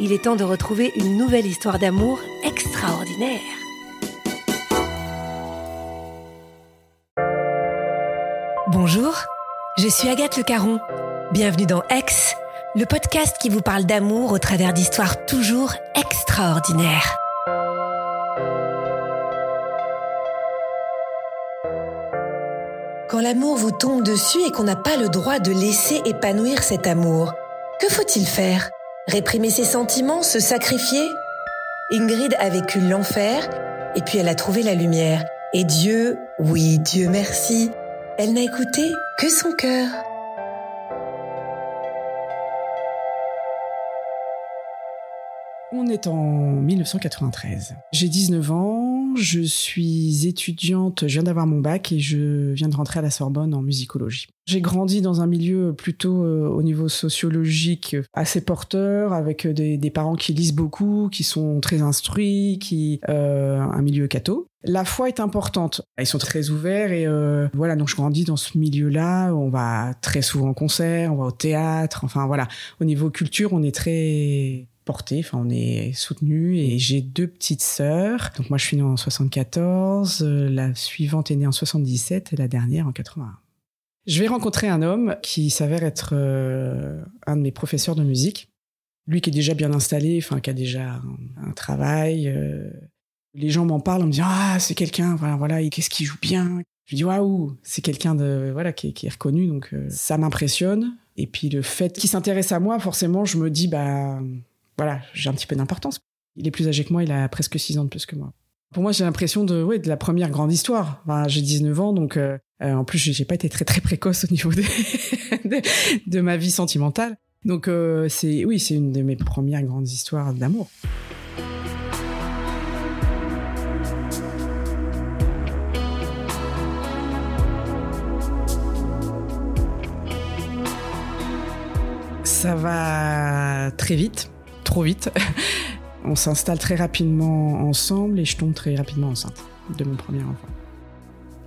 il est temps de retrouver une nouvelle histoire d'amour extraordinaire. Bonjour, je suis Agathe Le Caron. Bienvenue dans Ex, le podcast qui vous parle d'amour au travers d'histoires toujours extraordinaires. Quand l'amour vous tombe dessus et qu'on n'a pas le droit de laisser épanouir cet amour, que faut-il faire? Réprimer ses sentiments, se sacrifier Ingrid a vécu l'enfer et puis elle a trouvé la lumière. Et Dieu, oui, Dieu merci, elle n'a écouté que son cœur. On est en 1993. J'ai 19 ans, je suis étudiante, je viens d'avoir mon bac et je viens de rentrer à la Sorbonne en musicologie. J'ai grandi dans un milieu plutôt euh, au niveau sociologique assez porteur, avec des, parents qui lisent beaucoup, qui sont très instruits, qui euh, un milieu catho. La foi est importante. Ils sont très ouverts et euh, voilà. Donc je grandis dans ce milieu-là. On va très souvent en concert, on va au théâtre. Enfin voilà. Au niveau culture, on est très porté, enfin on est soutenu et j'ai deux petites sœurs. Donc moi je suis née en 74, euh, la suivante est née en 77 et la dernière en 81. Je vais rencontrer un homme qui s'avère être euh, un de mes professeurs de musique. Lui qui est déjà bien installé, enfin qui a déjà un, travail. Euh. les gens m'en parlent, on me dit ah c'est quelqu'un, voilà voilà, qu'est-ce qu'il joue bien? Je dis waouh, c'est quelqu'un de voilà qui, est reconnu, donc ça m'impressionne. Et puis le fait qu'il s'intéresse à moi, forcément, je me dis bah voilà, j'ai un petit peu d'importance. Il est plus âgé que moi, il a presque 6 ans de plus que moi. Pour moi, j'ai l'impression de, de la première grande histoire. j'ai 19 ans, donc euh, euh, en plus, j'ai pas été très très précoce au niveau de, de, ma vie sentimentale. Donc euh, c'est, oui, c'est une de mes premières grandes histoires d'amour. Ça va très vite trop vite. on s'installe très rapidement ensemble et je tombe très rapidement enceinte de mon premier enfant.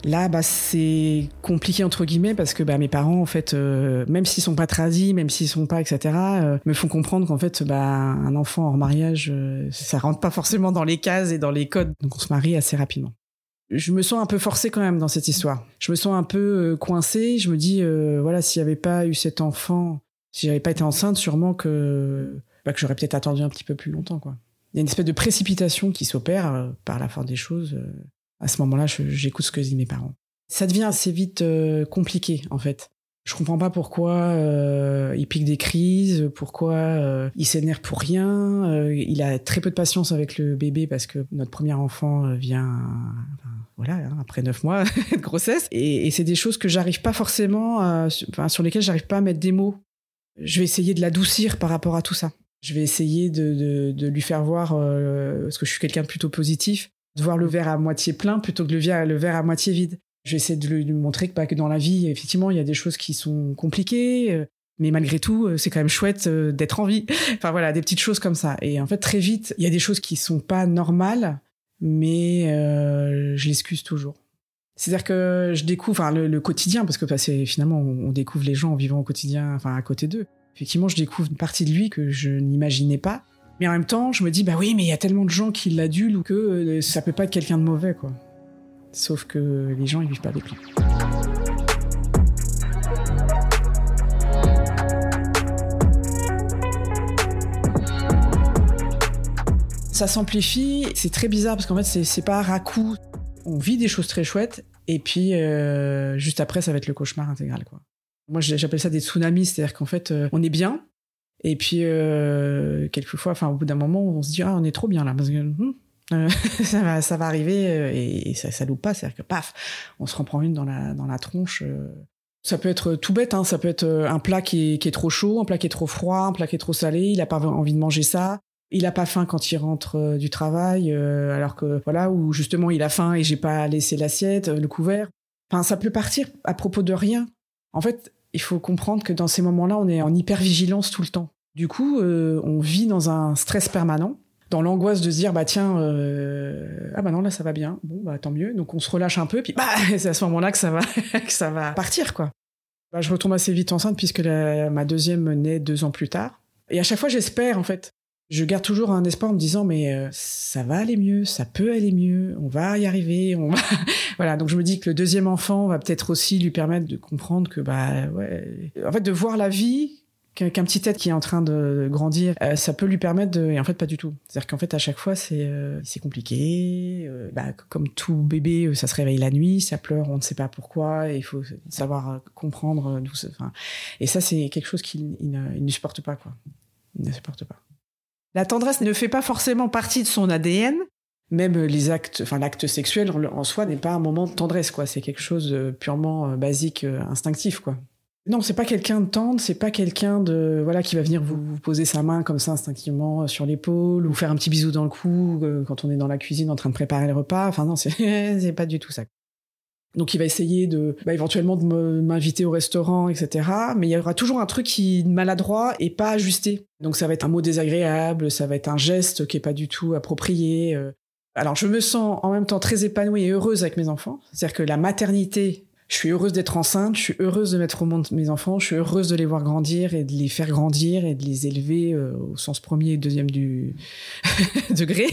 Là, bah, c'est compliqué entre guillemets parce que bah, mes parents, en fait, euh, même s'ils sont pas tradis, même s'ils sont pas, etc., euh, me font comprendre qu'en fait, bah, un enfant hors mariage, euh, ça rentre pas forcément dans les cases et dans les codes. Donc, on se marie assez rapidement. Je me sens un peu forcée quand même dans cette histoire. Je me sens un peu coincée. Je me dis, voilà, s'il n'y avait pas eu cet enfant, si j'avais pas été enceinte, sûrement que bah, que j'aurais peut-être attendu un petit peu plus longtemps. Quoi. Il y a une espèce de précipitation qui s'opère euh, par la force des choses. Euh. à ce moment-là, j'écoute ce que disent mes parents. Ça devient assez vite euh, compliqué, en fait. Je comprends pas pourquoi il pique des crises, pourquoi il s'énerve pour rien. il a très peu de patience avec le bébé parce que notre premier enfant vient, voilà, hein, après neuf mois de grossesse. Et, c'est des choses que j'arrive pas forcément, sur lesquelles j'arrive pas à mettre des mots. Je vais essayer de l'adoucir par rapport à tout ça. Je vais essayer de, de, lui faire voir, euh, parce que je suis quelqu'un de plutôt positif, de voir le verre à moitié plein plutôt que le, le verre à moitié vide. Je vais essayer de lui montrer que, pas que dans la vie, effectivement, il y a des choses qui sont compliquées, euh, mais malgré tout, euh, c'est quand même chouette euh, d'être en vie. Enfin voilà, des petites choses comme ça. Et en fait, très vite, il y a des choses qui sont pas normales, mais je l'excuse toujours. C'est-à-dire que je découvre enfin, le, quotidien, parce que bah, finalement, on découvre les gens en vivant au quotidien, enfin à côté d'eux. Effectivement, je découvre une partie de lui que je n'imaginais pas. Mais en même temps, je me dis, bah oui, mais il y a tellement de gens qui l'adulent ou que ça peut pas être quelqu'un de mauvais, quoi. Sauf que les gens, ils vivent pas avec lui. Ça s'amplifie, c'est très bizarre parce qu'en fait, c'est pas à coup. On vit des choses très chouettes et puis euh, juste après, ça va être le cauchemar intégral, quoi. Moi, j'appelle ça des tsunamis, c'est-à-dire qu'en fait, euh, on est bien, et puis euh, quelquefois, enfin, au bout d'un moment, on se dit ah, on est trop bien là, parce que euh, ça, va, arriver et, ça, ça loupe pas, c'est-à-dire que paf, on se reprend une dans la, dans la tronche. Ça peut être tout bête, hein, ça peut être un plat qui est, qui est trop chaud, un plat qui est trop froid, un plat qui est trop salé, il a pas envie de manger ça. Il a pas faim quand il rentre du travail, alors que voilà, ou justement il a faim et j'ai pas laissé l'assiette, le couvert. Enfin, ça peut partir à propos de rien. En fait, il faut comprendre que dans ces moments-là, on est en hyper-vigilance tout le temps. Du coup, on vit dans un stress permanent dans l'angoisse de se dire bah tiens euh, ah bah non là ça va bien. Bon bah tant mieux. Donc on se relâche un peu puis bah c'est à ce moment-là que ça va que ça va partir quoi. Bah, je retombe assez vite enceinte puisque ma deuxième naît deux ans plus tard. Et à chaque fois j'espère en fait je garde toujours un espoir en me disant mais euh, ça va aller mieux ça peut aller mieux on va y arriver on va voilà donc je me dis que le deuxième enfant va peut-être aussi lui permettre de comprendre que bah ouais en fait de voir la vie qu'un petit être qui est en train de grandir, euh, ça peut lui permettre de... Et en fait, pas du tout. C'est-à-dire qu'en fait, à chaque fois, c'est euh, c'est compliqué. Euh, bah, comme tout bébé, ça se réveille la nuit, ça pleure, on ne sait pas pourquoi. Et il faut savoir comprendre Enfin, et ça, c'est quelque chose qu'il ne, ne supporte pas, quoi. Il ne supporte pas. La tendresse ne fait pas forcément partie de son ADN. Même les actes, enfin l'acte sexuel en soi n'est pas un moment de tendresse, quoi. C'est quelque chose purement basique, instinctif, quoi. Non, c'est pas quelqu'un de tendre, c'est pas quelqu'un de voilà qui va venir vous, poser sa main comme ça instinctivement euh, sur l'épaule ou faire un petit bisou dans le cou euh, quand on est dans la cuisine en train de préparer le repas. Enfin non, c'est pas du tout ça. Donc il va essayer de bah, éventuellement de m'inviter au restaurant, etc. Mais il y aura toujours un truc qui maladroit et pas ajusté. Donc ça va être un mot désagréable, ça va être un geste qui est pas du tout approprié. Euh. Alors je me sens en même temps très épanouie et heureuse avec mes enfants. C'est-à-dire que la maternité je suis heureuse d'être enceinte, je suis heureuse de mettre au monde mes enfants, je suis heureuse de les voir grandir et de les faire grandir et de les élever euh, au sens premier et deuxième du degré.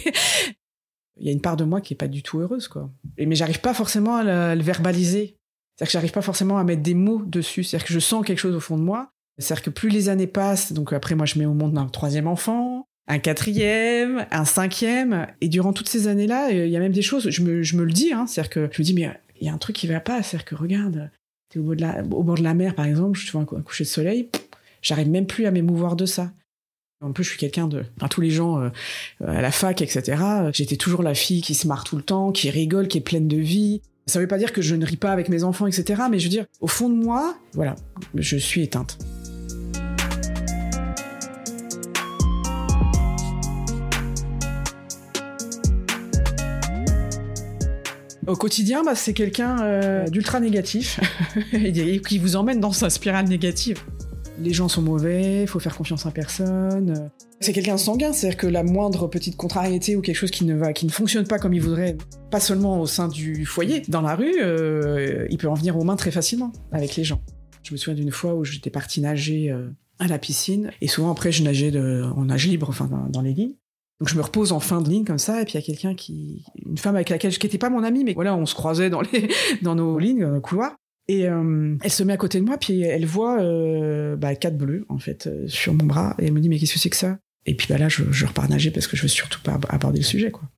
Il y a une part de moi qui est pas du tout heureuse, quoi. Et, mais j'arrive pas forcément à le, verbaliser. C'est-à-dire que j'arrive pas forcément à mettre des mots dessus. C'est-à-dire que je sens quelque chose au fond de moi. C'est-à-dire que plus les années passent, donc après moi je mets au monde un troisième enfant, un quatrième, un cinquième, et durant toutes ces années-là, il y a même des choses, je me, je me le dis, hein, c'est-à-dire que je me dis, mais il y a un truc qui va pas. C'est-à-dire que regarde, t'es au, bord de la, au bord de la mer, par exemple, je vois un, coucher de soleil, j'arrive même plus à m'émouvoir de ça. En plus, je suis quelqu'un de, enfin, tous les gens euh, à la fac, etc. J'étais toujours la fille qui se marre tout le temps, qui rigole, qui est pleine de vie. Ça veut pas dire que je ne ris pas avec mes enfants, etc. Mais je veux dire, au fond de moi, voilà, je suis éteinte. Au quotidien, bah, c'est quelqu'un euh, d'ultra négatif et qui vous emmène dans sa spirale négative. Les gens sont mauvais, il faut faire confiance à personne. C'est quelqu'un de sanguin, c'est-à-dire que la moindre petite contrariété ou quelque chose qui ne va, qui ne fonctionne pas comme il voudrait, pas seulement au sein du foyer, dans la rue, euh, il peut en venir aux mains très facilement avec les gens. Je me souviens d'une fois où j'étais partie nager euh, à la piscine et souvent après je nageais en nage libre, enfin dans les lignes. Donc je me repose en fin de ligne comme ça, et puis il y a quelqu'un qui, une femme avec laquelle je, qui n'était pas mon amie, mais voilà, on se croisait dans les, dans nos lignes, dans nos couloirs. Et euh, elle se met à côté de moi, puis elle voit euh, bah, quatre bleus en fait euh, sur mon bras, et elle me dit mais qu'est-ce que c'est que ça? Et puis bah là, je, je repars nager parce que je veux surtout pas aborder le sujet, quoi.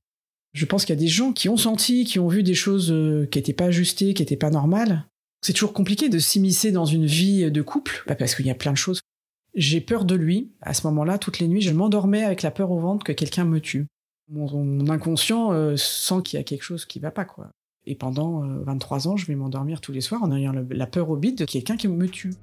Je pense qu'il y a des gens qui ont senti, qui ont vu des choses qui n'étaient pas ajustées, qui n'étaient pas normales. C'est toujours compliqué de s'immiscer dans une vie de couple, bah, parce qu'il y a plein de choses j'ai peur de lui. À ce moment-là, toutes les nuits, je m'endormais avec la peur au ventre que quelqu'un me tue. Mon, inconscient euh, sent qu'il y a quelque chose qui va pas, quoi. Et pendant 23 euh, ans, je vais m'endormir tous les soirs en ayant la peur au bide de quelqu'un qui me tue.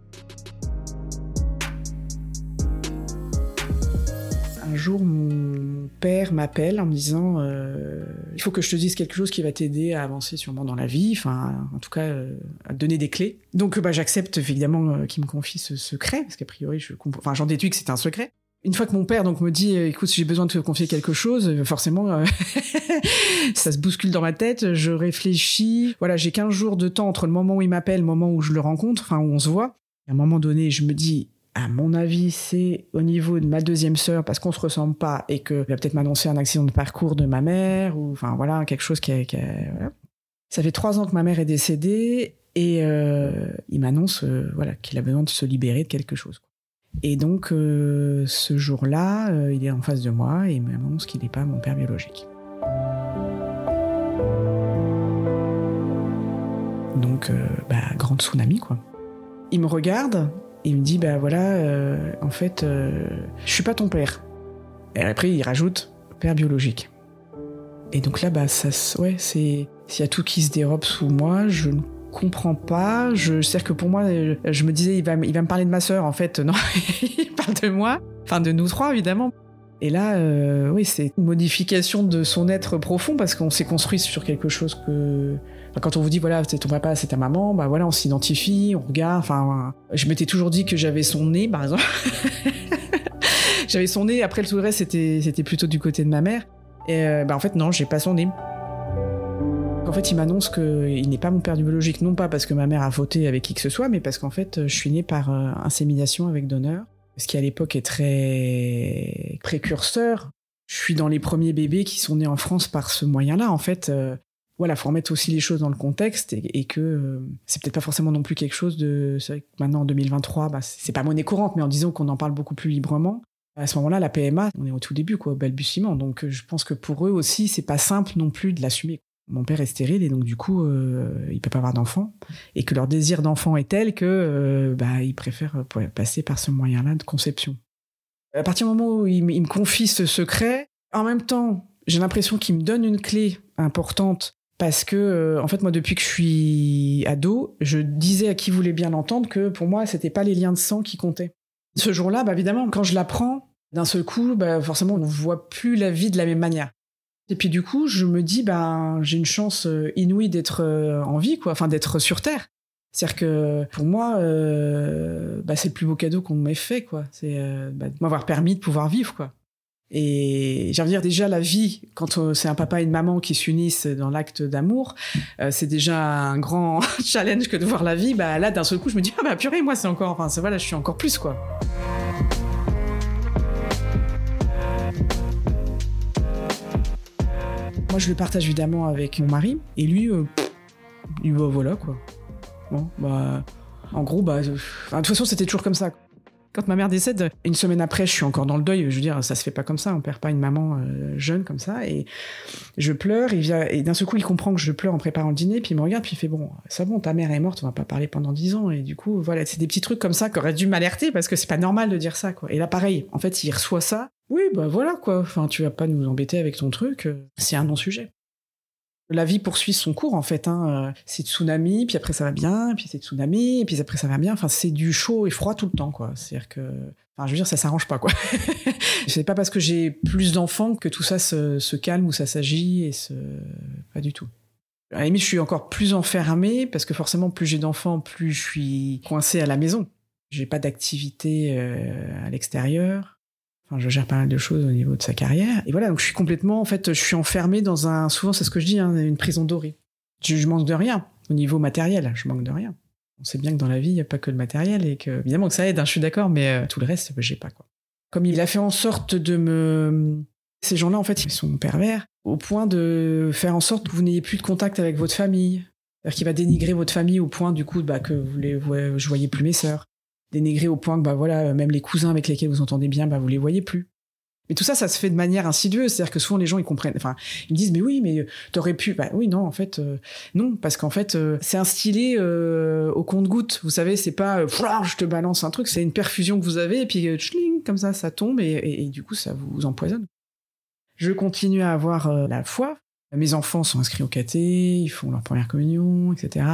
Un jour, mon père m'appelle en me disant euh, il faut que je te dise quelque chose qui va t'aider à avancer sûrement dans la vie, enfin, en tout cas, euh, à te donner des clés. Donc, bah, j'accepte évidemment qu'il me confie ce secret, parce qu'a priori, j'en déduis que c'est un secret. Une fois que mon père donc me dit écoute si j'ai besoin de te confier quelque chose forcément ça se bouscule dans ma tête je réfléchis. Voilà j'ai 15 jours de temps entre le moment où il m'appelle le moment où je le rencontre enfin où on se voit. À un moment donné je me dis à mon avis, c'est au niveau de ma deuxième sœur parce qu'on se ressemble pas et que va peut-être m'annoncer un accident de parcours de ma mère ou enfin voilà quelque chose qui, a, Ça fait trois ans que ma mère est décédée et euh, il m'annonce euh, voilà qu'il a besoin de se libérer de quelque chose. Et donc euh, ce jour-là, il est en face de moi et m'annonce qu'il n'est pas mon père biologique. Donc bah, grande tsunami quoi. Il me regarde il me dit, bah voilà, euh, en fait, euh, je suis pas ton père. Et après, il rajoute père biologique. Et donc là, bah, ça, ouais, c'est, s'il y a tout qui se dérobe sous moi, je ne comprends pas. Je, c'est que pour moi, je me disais, il va, il va me parler de ma sœur, en fait, non, il parle de moi, enfin de nous trois, évidemment. Et là, euh, oui, c'est une modification de son être profond parce qu'on s'est construit sur quelque chose que quand on vous dit voilà c'est ton papa c'est ta maman bah voilà on s'identifie on regarde. Enfin je m'étais toujours dit que j'avais son nez par exemple. J'avais son nez. Après le tout reste c'était c'était plutôt du côté de ma mère. Et euh, bah en fait non j'ai pas son nez en fait, il m'annonce qu'il n'est pas mon père du biologique, non pas parce que ma mère a voté avec qui que ce soit, mais parce qu'en fait, je suis née par euh, insémination avec donneur, ce qui à l'époque est très précurseur. Je suis dans les premiers bébés qui sont nés en France par ce moyen-là. En fait, euh, voilà, faut remettre aussi les choses dans le contexte et, que euh, c'est peut-être pas forcément non plus quelque chose de. C'est vrai que maintenant en 2023, bah, c'est pas monnaie courante, mais en disant qu'on en parle beaucoup plus librement. À ce moment-là, la PMA, on est au tout début, quoi, au balbutiement. Donc, euh, je pense que pour eux aussi, c'est pas simple non plus de l'assumer. Mon père est stérile et donc du coup, euh, il peut pas avoir d'enfant et que leur désir d'enfant est tel que euh, bah, ils préfèrent passer par ce moyen-là de conception. À partir du moment où il, il me confie ce secret, en même temps, j'ai l'impression qu'il me donne une clé importante parce que euh, en fait moi depuis que je suis ado, je disais à qui voulait bien l'entendre que pour moi c'était pas les liens de sang qui comptaient. Ce jour-là, bah évidemment, quand je l'apprends, d'un seul coup, bah forcément on ne voit plus la vie de la même manière. Et puis du coup, je me dis bah j'ai une chance euh, inouïe d'être euh, en vie quoi, enfin d'être sur terre. C'est-à-dire que pour moi, bah, c'est le plus beau cadeau qu'on m'ait fait, quoi. C'est bah, de m'avoir permis de pouvoir vivre, quoi. Et j'ai envie de dire déjà la vie, quand euh, c'est un papa et une maman qui s'unissent dans l'acte d'amour, euh, c'est déjà un grand challenge que de voir la vie. Bah là, d'un seul coup, je me dis ah bah purée, moi c'est encore, enfin voilà, je suis encore plus quoi. Je le partage évidemment avec mon mari et lui, euh, lui bah, voilà quoi. Bon bah, en gros bah, de toute façon c'était toujours comme ça. Quand ma mère décède, une semaine après, je suis encore dans le deuil. Je veux dire, ça se fait pas comme ça. On perd pas une maman euh, jeune comme ça. Et je pleure. Et d'un seul coup, il comprend que je pleure en préparant le dîner. Puis il me regarde. Puis il fait bon, ça bon, ta mère est morte. On va pas parler pendant dix ans. Et du coup, voilà, c'est des petits trucs comme ça qui auraient dû m'alerter parce que c'est pas normal de dire ça, quoi. Et là, pareil. En fait, il reçoit ça. Oui, bah voilà, quoi. Enfin, tu vas pas nous embêter avec ton truc. Euh, c'est un non-sujet. La vie poursuit son cours en fait. Hein. Euh, c'est tsunami, puis après ça va bien, puis c'est tsunami, puis après ça va bien. Enfin, c'est du chaud et froid tout le temps, quoi. C'est-à-dire que, enfin, je veux dire, ça s'arrange pas, quoi. c'est pas parce que j'ai plus d'enfants que tout ça se, calme ou ça s'agit et se, pas du tout. À la limite, je suis encore plus enfermée parce que forcément, plus j'ai d'enfants, plus je suis coincée à la maison. J'ai pas d'activité euh, à l'extérieur. Enfin, je gère pas mal de choses au niveau de sa carrière. Et voilà, donc je suis complètement, en fait, je suis enfermé dans un, souvent c'est ce que je dis, hein, une prison dorée. Je, manque de rien au niveau matériel, je manque de rien. On sait bien que dans la vie, il n'y a pas que le matériel et que, évidemment que ça aide, hein, je suis d'accord, mais euh, tout le reste, j'ai pas, quoi. Comme il a fait en sorte de me, ces gens-là, en fait, ils sont pervers au point de faire en sorte que vous n'ayez plus de contact avec votre famille. C'est-à-dire qu'il va dénigrer votre famille au point, du coup, bah, que vous je voyais plus mes sœurs dénigrer au point que bah voilà même les cousins avec lesquels vous entendez bien bah vous les voyez plus. Mais tout ça ça se fait de manière insidieuse. C'est-à-dire que souvent les gens ils comprennent enfin ils disent mais oui mais t'aurais pu bah oui non en fait euh, non parce qu'en fait euh, c'est instillé euh, au compte-goutte vous savez c'est pas je te balance un truc. C'est une perfusion que vous avez et puis tchling, comme ça ça tombe et, et, du coup ça vous empoisonne. Je continue à avoir la foi. Mes enfants sont inscrits au caté ils font leur première communion etc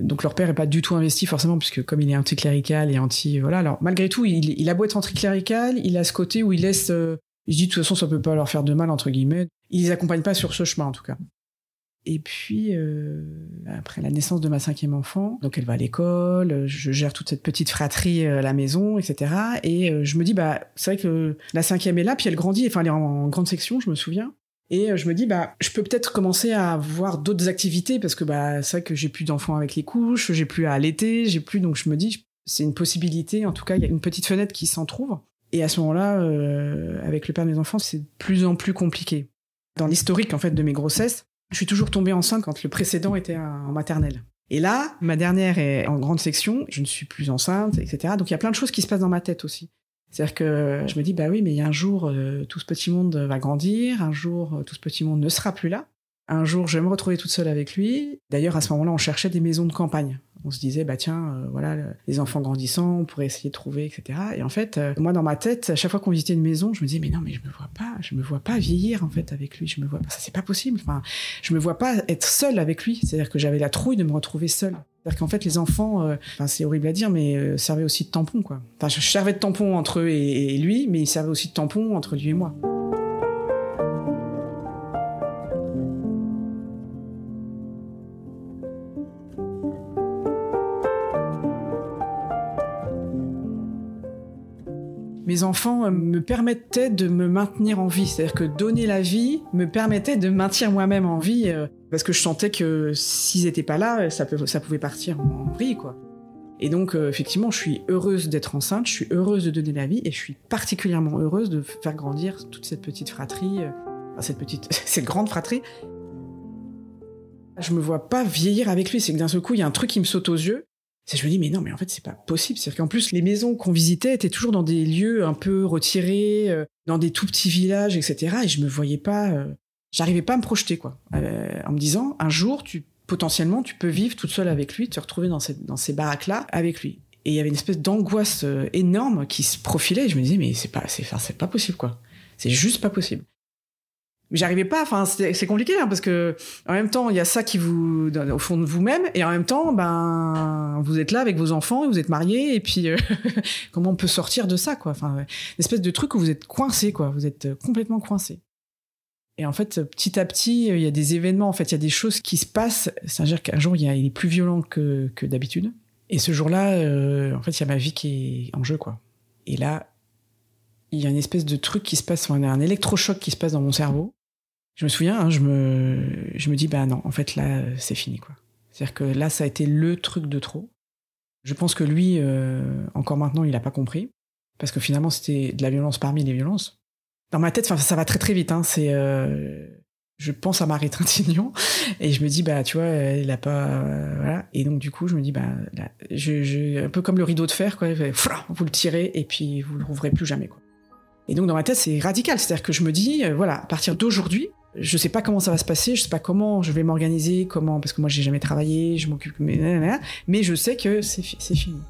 donc leur père est pas du tout investi forcément puisque comme il est anticlérical et anti voilà alors malgré tout il, il a beau être anticlérical il a ce côté où il laisse euh, Je dis de toute façon ça peut pas leur faire de mal entre guillemets. Ils les accompagnent pas sur ce chemin en tout cas. Et puis euh, après la naissance de ma cinquième enfant, donc elle va à l'école, je gère toute cette petite fratrie à la maison, etc. Et je me dis bah c'est vrai que la cinquième est là, puis elle grandit, enfin elle est en grande section, je me souviens. Et euh, je me dis, bah, je peux peut-être commencer à voir d'autres activités parce que bah, c'est vrai que j'ai plus d'enfants avec les couches, j'ai plus à allaiter, j'ai plus. Donc je me dis, c'est une possibilité. En tout cas, il y a une petite fenêtre qui s'en trouve. Et à ce moment-là, euh, avec le père de mes enfants, c'est de plus en plus compliqué. Dans l'historique en fait de mes grossesses, je suis toujours tombée enceinte quand le précédent était en maternelle. Et là, ma dernière est en grande section, je ne suis plus enceinte, etc. Donc il y a plein de choses qui se passent dans ma tête aussi. C'est-à-dire que je me dis, bah oui, mais un jour, euh, tout ce petit monde va grandir, un jour, euh, tout ce petit monde ne sera plus là. Un jour, je vais me retrouver toute seule avec lui. D'ailleurs, à ce moment-là, on cherchait des maisons de campagne. On se disait, bah tiens, euh, voilà, les enfants grandissant, on pourrait essayer de trouver, etc. Et en fait, moi, dans ma tête, à chaque fois qu'on visitait une maison, je me disais, mais non, mais je me vois pas, je me vois pas vieillir, en fait, avec lui. Je me vois pas, ça, c'est pas possible. Enfin, je me vois pas être seule avec lui. C'est-à-dire que j'avais la trouille de me retrouver seule. C'est-à-dire qu'en fait, les enfants, euh, c'est horrible à dire, mais euh, servaient aussi de tampon, quoi. Enfin, je servais de tampon entre eux et, et lui, mais ils servaient aussi de tampon entre lui et moi. Mes enfants euh, me permettaient de me maintenir en vie. C'est-à-dire que donner la vie me permettait de maintenir moi-même en vie, euh, parce que je sentais que s'ils n'étaient pas là, ça, pouvait partir en vrille, quoi. Et donc, euh, effectivement, je suis heureuse d'être enceinte, je suis heureuse de donner la vie, et je suis particulièrement heureuse de faire grandir toute cette petite fratrie, cette petite, cette grande fratrie. Je me vois pas vieillir avec lui, c'est que d'un seul coup, il y a un truc qui me saute aux yeux, je me dis mais non mais en fait c'est pas possible. C'est qu'en plus les maisons qu'on visitait étaient toujours dans des lieux un peu retirés euh, dans des tout petits villages etc et je me voyais pas euh, j'arrivais pas à me projeter quoi. Euh, en me disant un jour tu potentiellement tu peux vivre toute seule avec lui te retrouver dans dans ces baraques là avec lui. Et il y avait une espèce d'angoisse énorme qui se profilait. Et je me disais mais c'est pas c'est pas possible quoi. C'est juste pas possible mais j'arrivais pas. Enfin, c'est compliqué hein, parce que en même temps, il y a ça qui vous au fond de vous-même, et en même temps, ben, vous êtes là avec vos enfants, vous êtes mariés, et puis euh, comment on peut sortir de ça, quoi Enfin, une espèce de truc où vous êtes coincé, quoi. Vous êtes complètement coincé. Et en fait, petit à petit, il y a des événements. En fait, il y a des choses qui se passent. C'est-à-dire qu'un jour, il, est plus violent que, d'habitude. Et ce jour-là, euh, en fait, il y a ma vie qui est en jeu, quoi. Et là, il y a une espèce de truc qui se passe, a un électrochoc qui se passe dans mon cerveau je me souviens, hein, je me, je me dis, bah non, en fait là, c'est fini quoi. C'est-à-dire que là, ça a été le truc de trop. Je pense que lui, euh, encore maintenant, il n'a pas compris, parce que finalement, c'était de la violence parmi les violences. Dans ma tête, ça va très très vite. Hein, c'est, euh, je pense à Marie Trintignant et je me dis, bah tu vois, il a pas, euh, voilà. Et donc du coup, je me dis, bah, là, je, un peu comme le rideau de fer, quoi. Vous le tirez et puis vous le rouvrez plus jamais, quoi. Et donc dans ma tête, c'est radical, c'est-à-dire que je me dis, voilà, à partir d'aujourd'hui, je sais pas comment ça va se passer, je sais pas comment je vais m'organiser, comment, parce que moi j'ai jamais travaillé, je m'occupe, mais, mais je sais que c'est fini.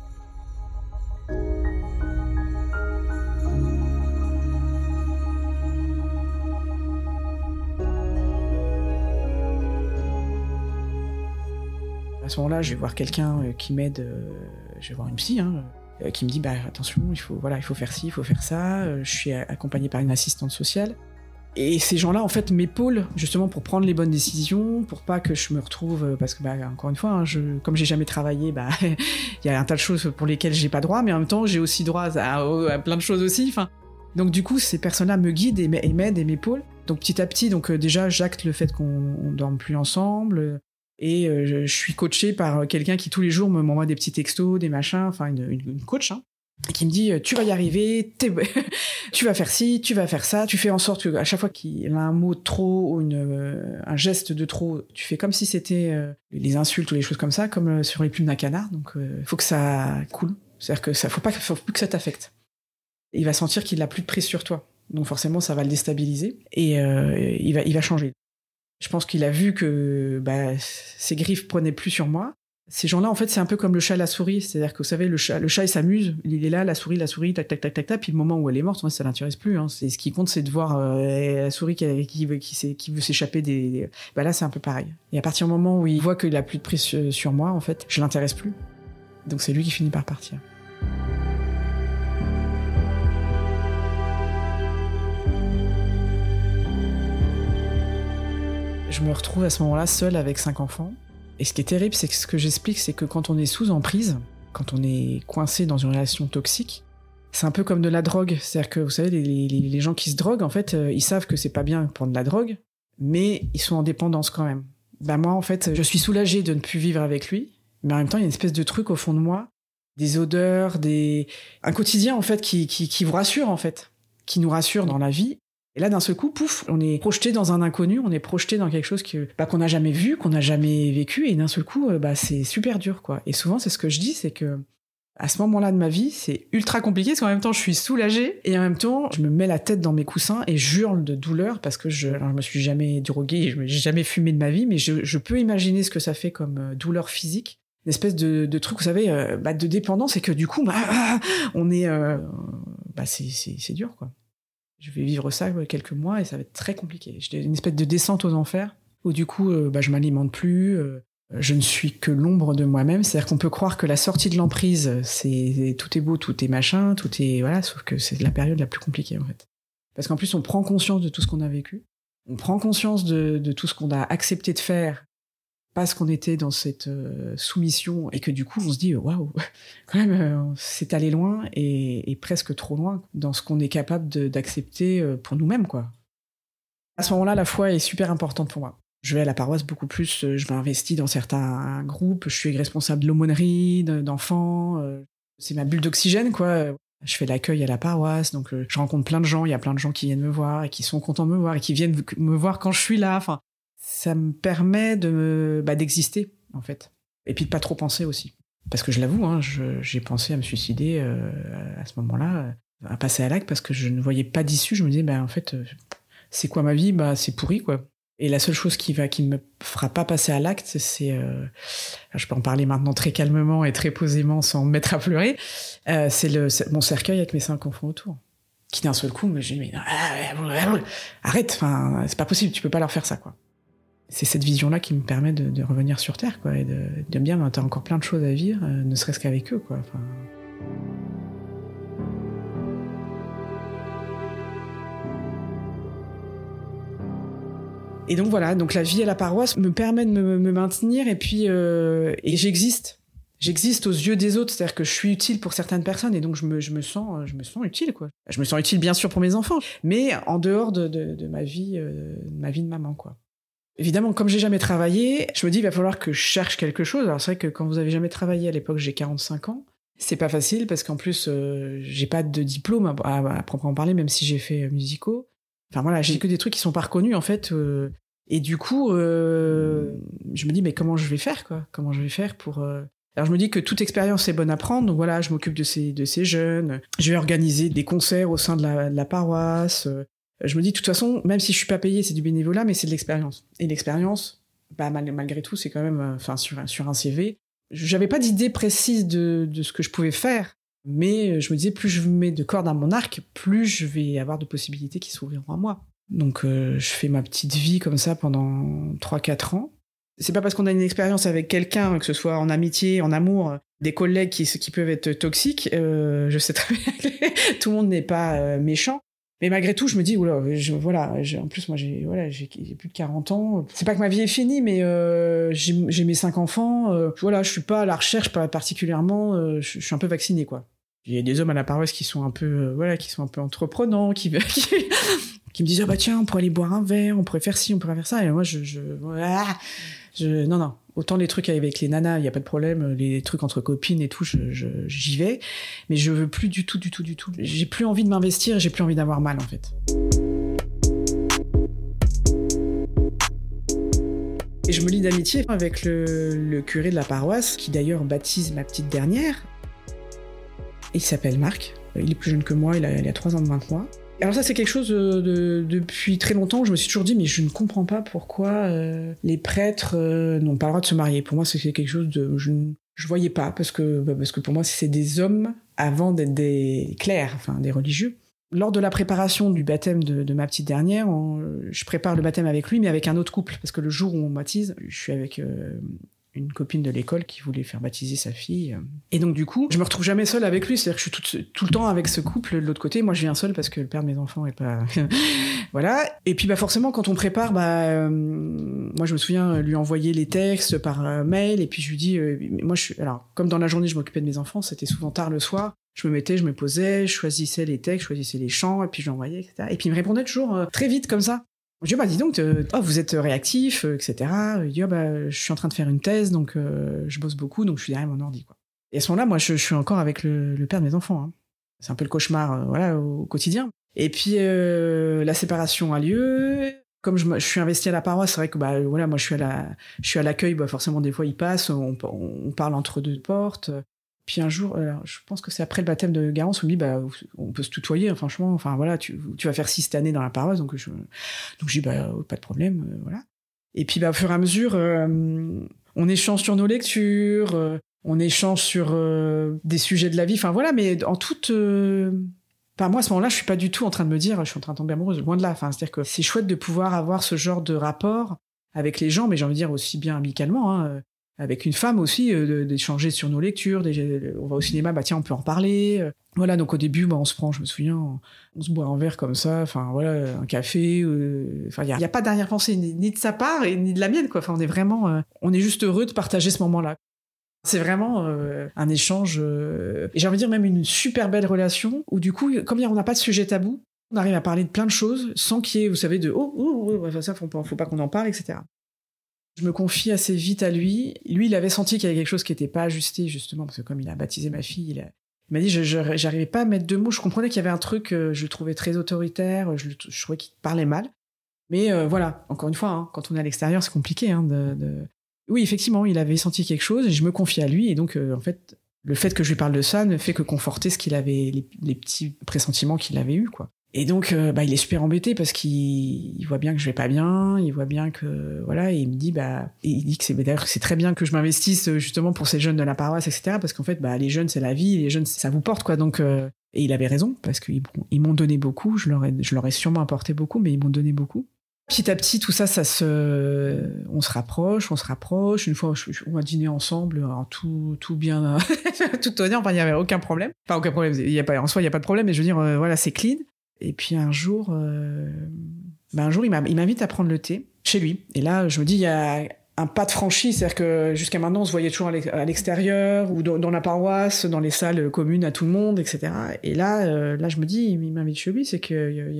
À ce moment-là, je vais voir quelqu'un euh, qui m'aide, euh, je vais voir une psy, hein, euh, qui me dit bah attention, il faut voilà, il faut faire ci, il faut faire ça. Je suis accompagné par une assistante sociale. Et ces gens-là, en fait, m'épaulent justement pour prendre les bonnes décisions, pour pas que je me retrouve, euh, parce que, bah, encore une fois, hein, je, comme j'ai jamais travaillé, bah, il y a un tas de choses pour lesquelles j'ai pas droit, mais en même temps, j'ai aussi droit à, plein de choses aussi. Enfin, donc du coup, ces personnes-là me guident et m'aident et m'épaulent. Donc petit à petit, donc euh, déjà, j'acte le fait qu'on dorme plus ensemble. Et euh, je, suis coaché par quelqu'un qui tous les jours me m'envoie des petits textos, des machins, enfin une, une, coach. Hein qui me dit tu vas y arriver, tu vas faire ci, tu vas faire ça, tu fais en sorte que à chaque fois qu'il a un mot de trop ou une, euh, un geste de trop, tu fais comme si c'était euh, les insultes ou les choses comme ça, comme euh, sur les plumes d'un canard. Donc il faut que ça coule, c'est-à-dire que ça faut pas, faut plus que ça t'affecte. Il va sentir qu'il a plus de prise sur toi, donc forcément ça va le déstabiliser et il va il va changer. Je pense qu'il a vu que bah, ses griffes prenaient plus sur moi ces gens-là, en fait, c'est un peu comme le chat et la souris. C'est-à-dire que vous savez, le chat, le chat, il s'amuse, il est là, la souris, la souris, tac, tac, tac, tac, tac. Puis le moment où elle est morte, moi, ça l'intéresse plus. Hein. Ce qui compte, c'est de voir euh, la souris qui, veut s'échapper des. Bah, là, c'est un peu pareil. Et à partir du moment où il voit qu'il n'a plus de prise sur, moi, en fait, je ne l'intéresse plus. Donc c'est lui qui finit par partir. Je me retrouve à ce moment-là seule avec cinq enfants. Et ce qui est terrible, c'est que ce que j'explique, c'est que quand on est sous emprise, quand on est coincé dans une relation toxique, c'est un peu comme de la drogue. C'est-à-dire que, vous savez, les, gens qui se droguent, en fait, euh, ils savent que c'est pas bien pour de la drogue, mais ils sont en dépendance quand même. Bah moi, en fait, je suis soulagée de ne plus vivre avec lui, mais en même temps, il y a une espèce de truc au fond de moi, des odeurs, des... un quotidien, en fait, qui, qui, qui vous rassure, en fait, qui nous rassure dans la vie. Et là, d'un seul coup, pouf, on est projeté dans un inconnu, on est projeté dans quelque chose que bah, qu'on n'a jamais vu, qu'on n'a jamais vécu, et d'un seul coup, euh, bah, c'est super dur, quoi. Et souvent, c'est ce que je dis, c'est que à ce moment-là de ma vie, c'est ultra compliqué parce qu'en même temps, je suis soulagée et en même temps, je me mets la tête dans mes coussins et j'hurle de douleur parce que je, alors, je me suis jamais droguée, je n'ai jamais fumé de ma vie, mais je, peux imaginer ce que ça fait comme euh, douleur physique, une espèce de, truc, vous savez, euh, bah, de dépendance et que du coup, bah, on est, bah, c'est dur, quoi je vais vivre ça quelques mois et ça va être très compliqué. J'ai une espèce de descente aux enfers où du coup, euh, bah, je m'alimente plus, euh, je ne suis que l'ombre de moi-même. C'est-à-dire qu'on peut croire que la sortie de l'emprise, c'est tout est beau, tout est machin, tout est voilà, sauf que c'est la période la plus compliquée en fait. Parce qu'en plus, on prend conscience de tout ce qu'on a vécu, on prend conscience de tout ce qu'on a accepté de faire parce qu'on était dans cette euh, soumission et que du coup on se dit waouh quand même euh, c'est allé loin et, presque trop loin dans ce qu'on est capable d'accepter euh, pour nous-mêmes quoi. À ce moment-là, la foi est super importante pour moi. Je vais à la paroisse beaucoup plus, je m'investis dans certains groupes, je suis responsable de l'aumônerie d'enfants, c'est ma bulle d'oxygène quoi. Je fais l'accueil à la paroisse, donc je rencontre plein de gens, il y a plein de gens qui viennent me voir et qui sont contents de me voir et qui viennent me voir quand je suis là. Ça me permet de bah, d'exister en fait. Et puis de pas trop penser aussi. Parce que je l'avoue hein, j'ai pensé à me suicider euh, à ce moment-là à passer à l'acte parce que je ne voyais pas d'issue. Je me disais bah en fait euh, c'est quoi ma vie? Bah c'est pourri quoi. Et la seule chose qui va qui me fera pas passer à l'acte c'est euh, je peux en parler maintenant très calmement et très posément sans me mettre à pleurer c'est le mon cercueil avec mes cinq enfants autour. Qui d'un seul coup me dit mais arrête enfin c'est pas possible tu peux pas leur faire ça quoi c'est cette vision-là qui me permet de, revenir sur Terre, quoi, et de, de me dire, t'as encore plein de choses à vivre, euh, ne serait-ce qu'avec eux, quoi. Et donc voilà, donc la vie à la paroisse me permet de me, maintenir et puis euh, et j'existe. J'existe aux yeux des autres, c'est-à-dire que je suis utile pour certaines personnes et donc je me, je me sens je me sens utile quoi. Je me sens utile bien sûr pour mes enfants, mais en dehors de, de, ma vie euh, de ma vie de maman quoi. Évidemment, comme j'ai jamais travaillé, je me dis il va falloir que je cherche quelque chose. Alors c'est vrai que quand vous avez jamais travaillé, à l'époque j'ai 45 ans, c'est pas facile parce qu'en plus euh, j'ai pas de diplôme à, proprement parler, même si j'ai fait euh, musicaux. Enfin voilà, j'ai que des trucs qui sont pas reconnus en fait. Euh, et du coup, je me dis mais comment je vais faire quoi? Comment je vais faire pour alors je me dis que toute expérience est bonne à prendre, donc voilà, je m'occupe de ces de ces jeunes. Je vais organiser des concerts au sein de la paroisse je me dis de toute façon, même si je suis pas payé, c'est du bénévolat, mais c'est de l'expérience. Et l'expérience, bah, malgré tout, c'est quand même, euh, enfin, sur, sur un CV. J'avais pas d'idée précise de, ce que je pouvais faire, mais je me disais, plus je mets de cordes à mon arc, plus je vais avoir de possibilités qui s'ouvriront à moi. Donc, euh, je fais ma petite vie comme ça pendant 3-4 ans. C'est pas parce qu'on a une expérience avec quelqu'un, que ce soit en amitié, en amour, des collègues qui, qui peuvent être toxiques. Euh, je sais très bien que tout le monde n'est pas méchant, mais malgré tout, je me dis, oula, voilà, en plus, moi, j'ai voilà, plus de 40 ans. C'est pas que ma vie est finie, mais euh, j'ai mes cinq enfants. Euh, voilà, je suis pas à la recherche, particulièrement. Euh, je, suis un peu vacciné, quoi. Il y a des hommes à la paroisse qui sont un peu, euh, voilà, qui sont un peu entreprenants, qui, me disent, ah bah tiens, on pourrait aller boire un verre, on pourrait faire ci, on pourrait faire ça. Et moi, je, voilà, je non, non, Autant les trucs avec les nanas, il y a pas de problème, les trucs entre copines et tout, j'y vais, mais je veux plus du tout, du tout, du tout. J'ai plus envie de m'investir, j'ai plus envie d'avoir mal en fait. Et je me lie d'amitié avec le, curé de la paroisse, qui d'ailleurs baptise ma petite dernière. Il s'appelle Marc. Il est plus jeune que moi, il a, il a 3 ans de moins que moi. Alors ça, c'est quelque chose euh, de, depuis très longtemps où je me suis toujours dit, mais je ne comprends pas pourquoi euh, les prêtres euh, n'ont pas le droit de se marier. Pour moi, c'est quelque chose de... Je ne voyais pas, parce que, bah, parce que pour moi, c'est des hommes avant d'être des clercs, enfin des religieux. Lors de la préparation du baptême de, ma petite dernière, je prépare le baptême avec lui, mais avec un autre couple, parce que le jour où on baptise, je suis avec une copine de l'école qui voulait faire baptiser sa fille. Et donc, du coup, je me retrouve jamais seule avec lui. C'est-à-dire que je suis tout, le temps avec ce couple de l'autre côté. Moi, je viens seule parce que le père de mes enfants est pas. voilà. Et puis, bah, forcément, quand on prépare, bah, euh, moi, je me souviens lui envoyer les textes par euh, mail. Et puis, je lui dis, euh, moi, je suis. Alors, comme dans la journée, je m'occupais de mes enfants, c'était souvent tard le soir. Je me mettais, je me posais, je choisissais les textes, je choisissais les chants, et puis je l'envoyais, etc. Et puis il me répondait toujours très vite comme ça. Je dis, bah, dis donc, euh, oh, vous êtes réactif, euh, etc. Il oh, bah, je suis en train de faire une thèse, donc euh, je bosse beaucoup, donc je suis derrière mon ordi. Quoi. Et à ce moment-là, moi, je, suis encore avec le, père de mes enfants. Hein. C'est un peu le cauchemar voilà, au quotidien. Et puis, la séparation a lieu. Comme je, je suis investi à la paroisse, c'est vrai que bah, voilà, moi, je suis à la, je l'accueil. Bah, forcément, des fois, il passe, on, on parle entre deux portes. Puis un jour, je pense que c'est après le baptême de Garance, on dit, bah, on peut se tutoyer, hein, franchement, enfin voilà, tu, vas faire six cette année dans la paroisse, donc je, donc je dis, bah, pas de problème, euh, voilà. Et puis, bah, au fur et à mesure, euh, on échange sur nos lectures, euh, on échange sur des sujets de la vie, enfin voilà, mais en toute. Enfin, moi, à ce moment-là, je suis pas du tout en train de me dire, je suis en train de tomber amoureuse, loin de là. Enfin, c'est-à-dire que c'est chouette de pouvoir avoir ce genre de rapport avec les gens, mais j'ai envie de dire aussi bien amicalement. Hein, avec une femme aussi, euh, d'échanger sur nos lectures. on va au cinéma, bah tiens, on peut en parler. Euh. Voilà, donc au début, bah, on se prend, je me souviens, on, se boit un verre comme ça, enfin voilà, un café. Euh, enfin, il n'y a, pas d'arrière-pensée ni, de sa part et ni de la mienne, quoi. Enfin, on est vraiment, on est juste heureux de partager ce moment-là. C'est vraiment un échange, et j'ai envie de dire même une super belle relation, où du coup, comme on n'a pas de sujet tabou, on arrive à parler de plein de choses sans qu'il y ait, vous savez, de oh, oh, oh ça, faut pas qu'on en parle, etc. Je me confie assez vite à lui. Lui, il avait senti qu'il y avait quelque chose qui n'était pas ajusté, justement, parce que comme il a baptisé ma fille, il, m'a dit, je, j'arrivais pas à mettre deux mots. Je comprenais qu'il y avait un truc, euh, je le trouvais très autoritaire, je, je trouvais qu'il parlait mal. Mais euh, voilà, encore une fois, hein, quand on est à l'extérieur, c'est compliqué. Hein, Oui, effectivement, il avait senti quelque chose et je me confie à lui. Et donc, euh, en fait, le fait que je lui parle de ça ne fait que conforter ce qu'il avait, les, les petits pressentiments qu'il avait eus, quoi. Et donc, euh, bah, il est super embêté parce qu'il voit bien que je vais pas bien, il voit bien que voilà, et il me dit bah, il dit que c'est d'ailleurs c'est très bien que je m'investisse euh, justement pour ces jeunes de la paroisse, etc. Parce qu'en fait, bah, les jeunes c'est la vie, les jeunes ça vous porte quoi. Donc, euh, et il avait raison parce qu'ils ils m'ont donné beaucoup, je leur ai, je leur ai sûrement apporté beaucoup, mais ils m'ont donné beaucoup. Petit à petit, tout ça, ça se, on se rapproche, on se rapproche. Une fois, on va dîner ensemble, en tout, tout bien, tout honnête. Enfin, il n'y avait aucun problème. Enfin, aucun problème. Il y a pas, en soi, il n'y a pas de problème. Mais je veux dire, voilà, c'est clean. Et puis un jour, ben un jour, il m'invite à prendre le thé chez lui. Et là, je me dis, il y a un pas de franchi, c'est-à-dire que jusqu'à maintenant, on se voyait toujours à l'extérieur ou dans, la paroisse, dans les salles communes à tout le monde, etc. Et là, euh, là, je me dis, il m'invite chez lui, c'est qu'il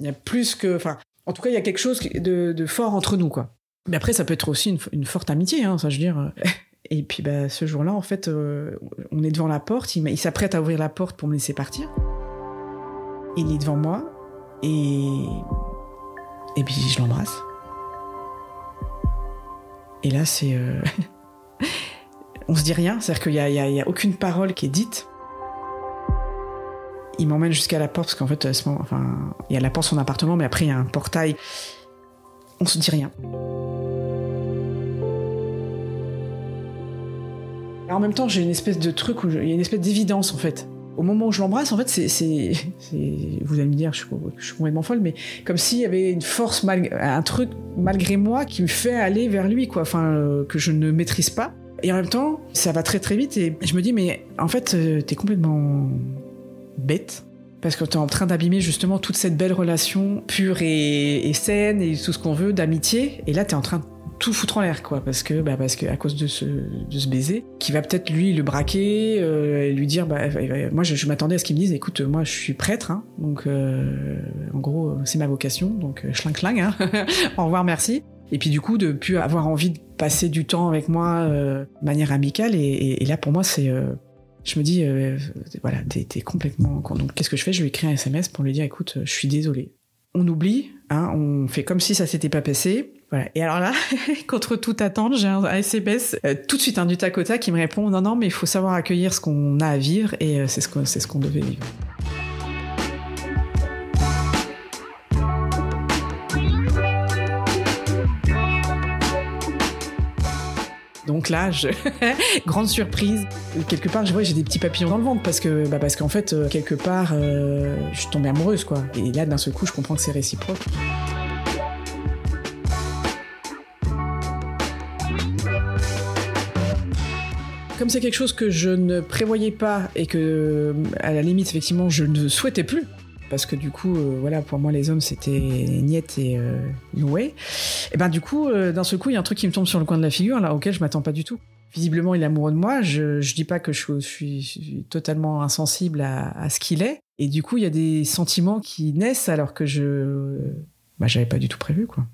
y a, plus que, enfin, en tout cas, il y a quelque chose de, fort entre nous, quoi. Mais après, ça peut être aussi une, une forte amitié, hein, ça, je veux dire. Et puis, bah, ce jour-là, en fait, euh, on est devant la porte, il s'apprête à ouvrir la porte pour me laisser partir. Il est devant moi et. Et puis je l'embrasse. Et là, c'est. Euh, on se dit rien, c'est-à-dire qu'il n'y a, a, aucune parole qui est dite. Il m'emmène jusqu'à la porte, parce qu'en fait, ce moment, enfin, il y a la porte de son appartement, mais après, il y a un portail. On se dit rien. en même temps, j'ai une espèce de truc où il y a une espèce d'évidence, en fait au moment où je l'embrasse, en fait, c'est, vous allez me dire, je suis, complètement folle, mais comme s'il y avait une force, mal, un truc malgré moi qui me fait aller vers lui, quoi, enfin, euh, que je ne maîtrise pas. Et en même temps, ça va très très vite et je me dis, mais en fait, euh, t'es complètement bête. Parce que t'es en train d'abîmer justement toute cette belle relation pure et, et saine et tout ce qu'on veut d'amitié. Et là, t'es en train de tout foutre en l'air, quoi, parce que, bah, parce que à cause de ce, de ce baiser, qui va peut-être lui le braquer, euh, lui dire, bah, moi, je, m'attendais à ce qu'il me dise, écoute, moi, je suis prêtre, hein, donc, euh, en gros, c'est ma vocation, donc, euh, schling hein, au revoir, merci. Et puis du coup, de plus avoir envie de passer du temps avec moi euh, de manière amicale, et, et, là, pour moi, c'est, euh, je me dis, voilà, t'es, t'es complètement, donc, qu'est-ce que je fais? Je lui écris un SMS pour lui dire, écoute, je suis désolé. On oublie, hein, on fait comme si ça s'était pas passé et alors là, contre toute attente, j'ai un SMS euh, tout de suite un du tac qui me répond non non mais il faut savoir accueillir ce qu'on a à vivre et euh, c'est ce qu'on c'est ce qu'on devait vivre. Donc là, je... grande surprise. Quelque part, j'ai des petits papillons dans le ventre parce que, bah parce qu'en fait, euh, quelque part, je suis tombée amoureuse, quoi. Et là, d'un seul coup, je comprends que c'est réciproque. Comme c'est quelque chose que je ne prévoyais pas et que, à la limite, effectivement, je ne souhaitais plus, parce que du coup, euh, voilà, pour moi, les hommes, c'était niette et euh. Et ben, du coup, euh, d'un seul coup, il y a un truc qui me tombe sur le coin de la figure, là, auquel je m'attends pas du tout. Visiblement, il est amoureux de moi. Je, je dis pas que je, suis, totalement insensible à, ce qu'il est. Et du coup, il y a des sentiments qui naissent alors que je, bah, j'avais pas du tout prévu, quoi.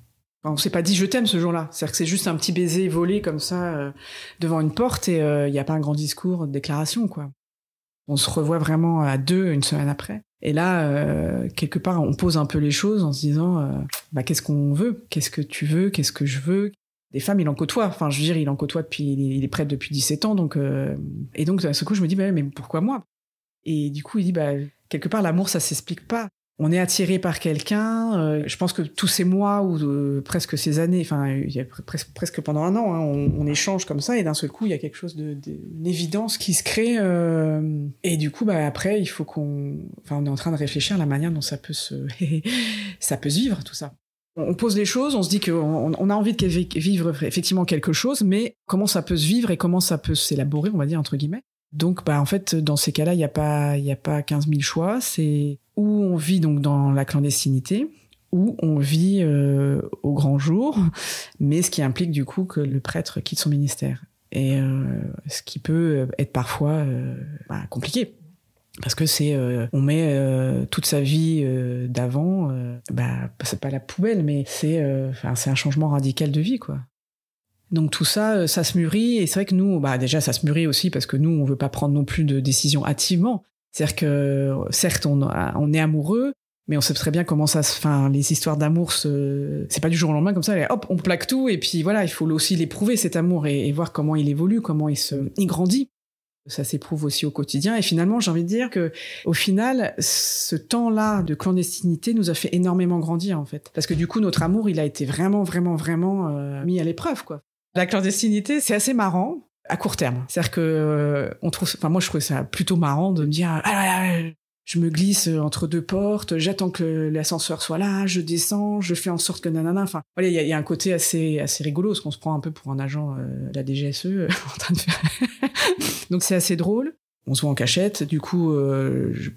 Enfin, on s'est pas dit je t'aime ce jour-là. C'est-à-dire que c'est juste un petit baiser volé comme ça euh, devant une porte et il n'y a pas un grand discours, de déclaration, quoi. On se revoit vraiment à deux une semaine après. Et là, euh, quelque part, on pose un peu les choses en se disant, euh, bah, qu'est-ce qu'on veut? Qu'est-ce que tu veux? Qu'est-ce que je veux? Des femmes, il en côtoie. Enfin, je veux dire, il en côtoie depuis, il est prêt depuis 17 ans. Donc, euh, et donc, à ce coup, je me dis, bah, mais pourquoi moi? Et du coup, il dit, bah, quelque part, l'amour, ça s'explique pas on est attiré par quelqu'un. Euh, je pense que tous ces mois ou euh, presque ces années, enfin, il y a presque, pendant un an, hein, on, échange comme ça et d'un seul coup, il y a quelque chose de, évidence qui se crée. Euh, et du coup, bah après, il faut qu'on, enfin, on est en train de réfléchir à la manière dont ça peut se, ça peut se vivre tout ça. On pose les choses, on se dit qu'on on a envie de vivre effectivement quelque chose, mais comment ça peut se vivre et comment ça peut s'élaborer, on va dire entre guillemets? Donc, bah, en fait, dans ces cas-là, il n'y a pas, il a pas 15 000 choix. C'est où on vit donc dans la clandestinité, où on vit euh, au grand jour, mais ce qui implique du coup que le prêtre quitte son ministère. Et euh, ce qui peut être parfois euh, bah, compliqué. Parce que c'est, on met toute sa vie d'avant, bah, c'est pas la poubelle, mais c'est, c'est un changement radical de vie, quoi. Donc tout ça, ça se mûrit et c'est vrai que nous, bah déjà ça se mûrit aussi parce que nous, on veut pas prendre non plus de décisions hâtivement. C'est-à-dire que certes, on, est amoureux, mais on sait très bien comment ça se, enfin les histoires d'amour, c'est pas du jour au lendemain comme ça. hop, on plaque tout et puis voilà, il faut aussi l'éprouver cet amour et, voir comment il évolue, comment il se, il grandit. Ça s'éprouve aussi au quotidien. Et finalement, j'ai envie de dire que, au final, ce temps-là de clandestinité nous a fait énormément grandir, en fait. Parce que du coup, notre amour, il a été vraiment, vraiment, vraiment euh, mis à l'épreuve, quoi. La clandestinité, c'est assez marrant à court terme. C'est-à-dire que euh, on trouve, enfin moi je trouve ça plutôt marrant de me dire, ah, je me glisse entre deux portes, j'attends que l'ascenseur soit là, je descends, je fais en sorte que nanana. Enfin, voilà, il y, a un côté assez assez rigolo, parce qu'on se prend un peu pour un agent euh, la DGSE euh, en train de faire. Donc c'est assez drôle. On se voit en cachette. Du coup,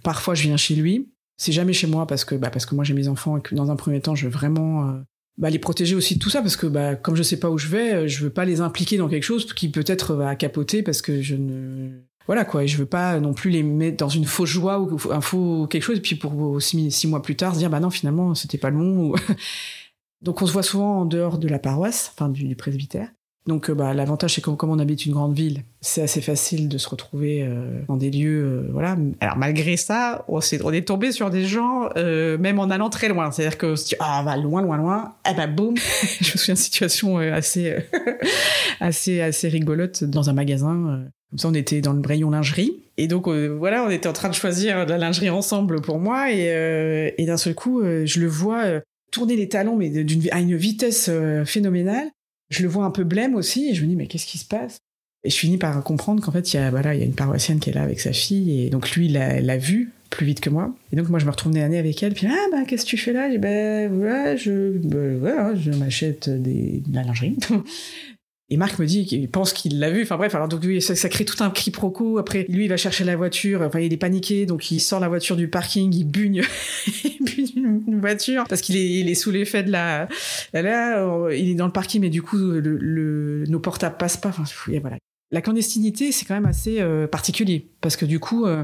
parfois je viens chez lui. C'est jamais chez moi parce que bah, parce que moi j'ai mes enfants et que dans un premier temps je veux vraiment bah, les protéger aussi de tout ça parce que bah, comme je sais pas où je vais, euh, je veux pas les impliquer dans quelque chose qui peut-être va capoter parce que je ne voilà quoi, et je veux pas non plus les mettre dans une fausse joie ou un faux quelque chose et puis pour six, six mois plus tard se dire bah non finalement c'était pas le bon. Donc on se voit souvent en dehors de la paroisse, enfin du presbytère. Donc euh, bah, l'avantage c'est que comme on habite une grande ville, c'est assez facile de se retrouver euh, dans des lieux, euh, voilà. Alors malgré ça, on, est, tombé sur des gens, même en allant très loin. C'est-à-dire que se dit ah va loin, loin, loin, eh ben boum. je me souviens d'une situation assez, assez, assez rigolote dans un magasin. Comme ça, on était dans le rayon lingerie. Et donc, voilà, on était en train de choisir de la lingerie ensemble pour moi. Et, et d'un seul coup, je le vois tourner les talons, mais d'une, à une vitesse phénoménale je le vois un peu blême aussi, et je me dis, mais qu'est-ce qui se passe? Et je finis par comprendre qu'en fait, il y a, une paroissienne qui est là avec sa fille, et donc lui, il l'a vue plus vite que moi. Et donc moi, je me retrouve nez à avec elle, puis ah bah qu'est-ce que tu fais là? Ben voilà, je, voilà, je m'achète des, de la lingerie. Et Marc me dit qu'il pense qu'il l'a vu. Enfin bref, alors donc ça, crée tout un quiproquo. Après, lui, il va chercher la voiture. Enfin, il est paniqué, donc il sort la voiture du parking, il bugne, une, voiture parce qu'il est, sous l'effet de la. Là, il est dans le parking, mais du coup, nos portables passent pas. Enfin, voilà. La clandestinité, c'est quand même assez euh, particulier parce que du coup, euh,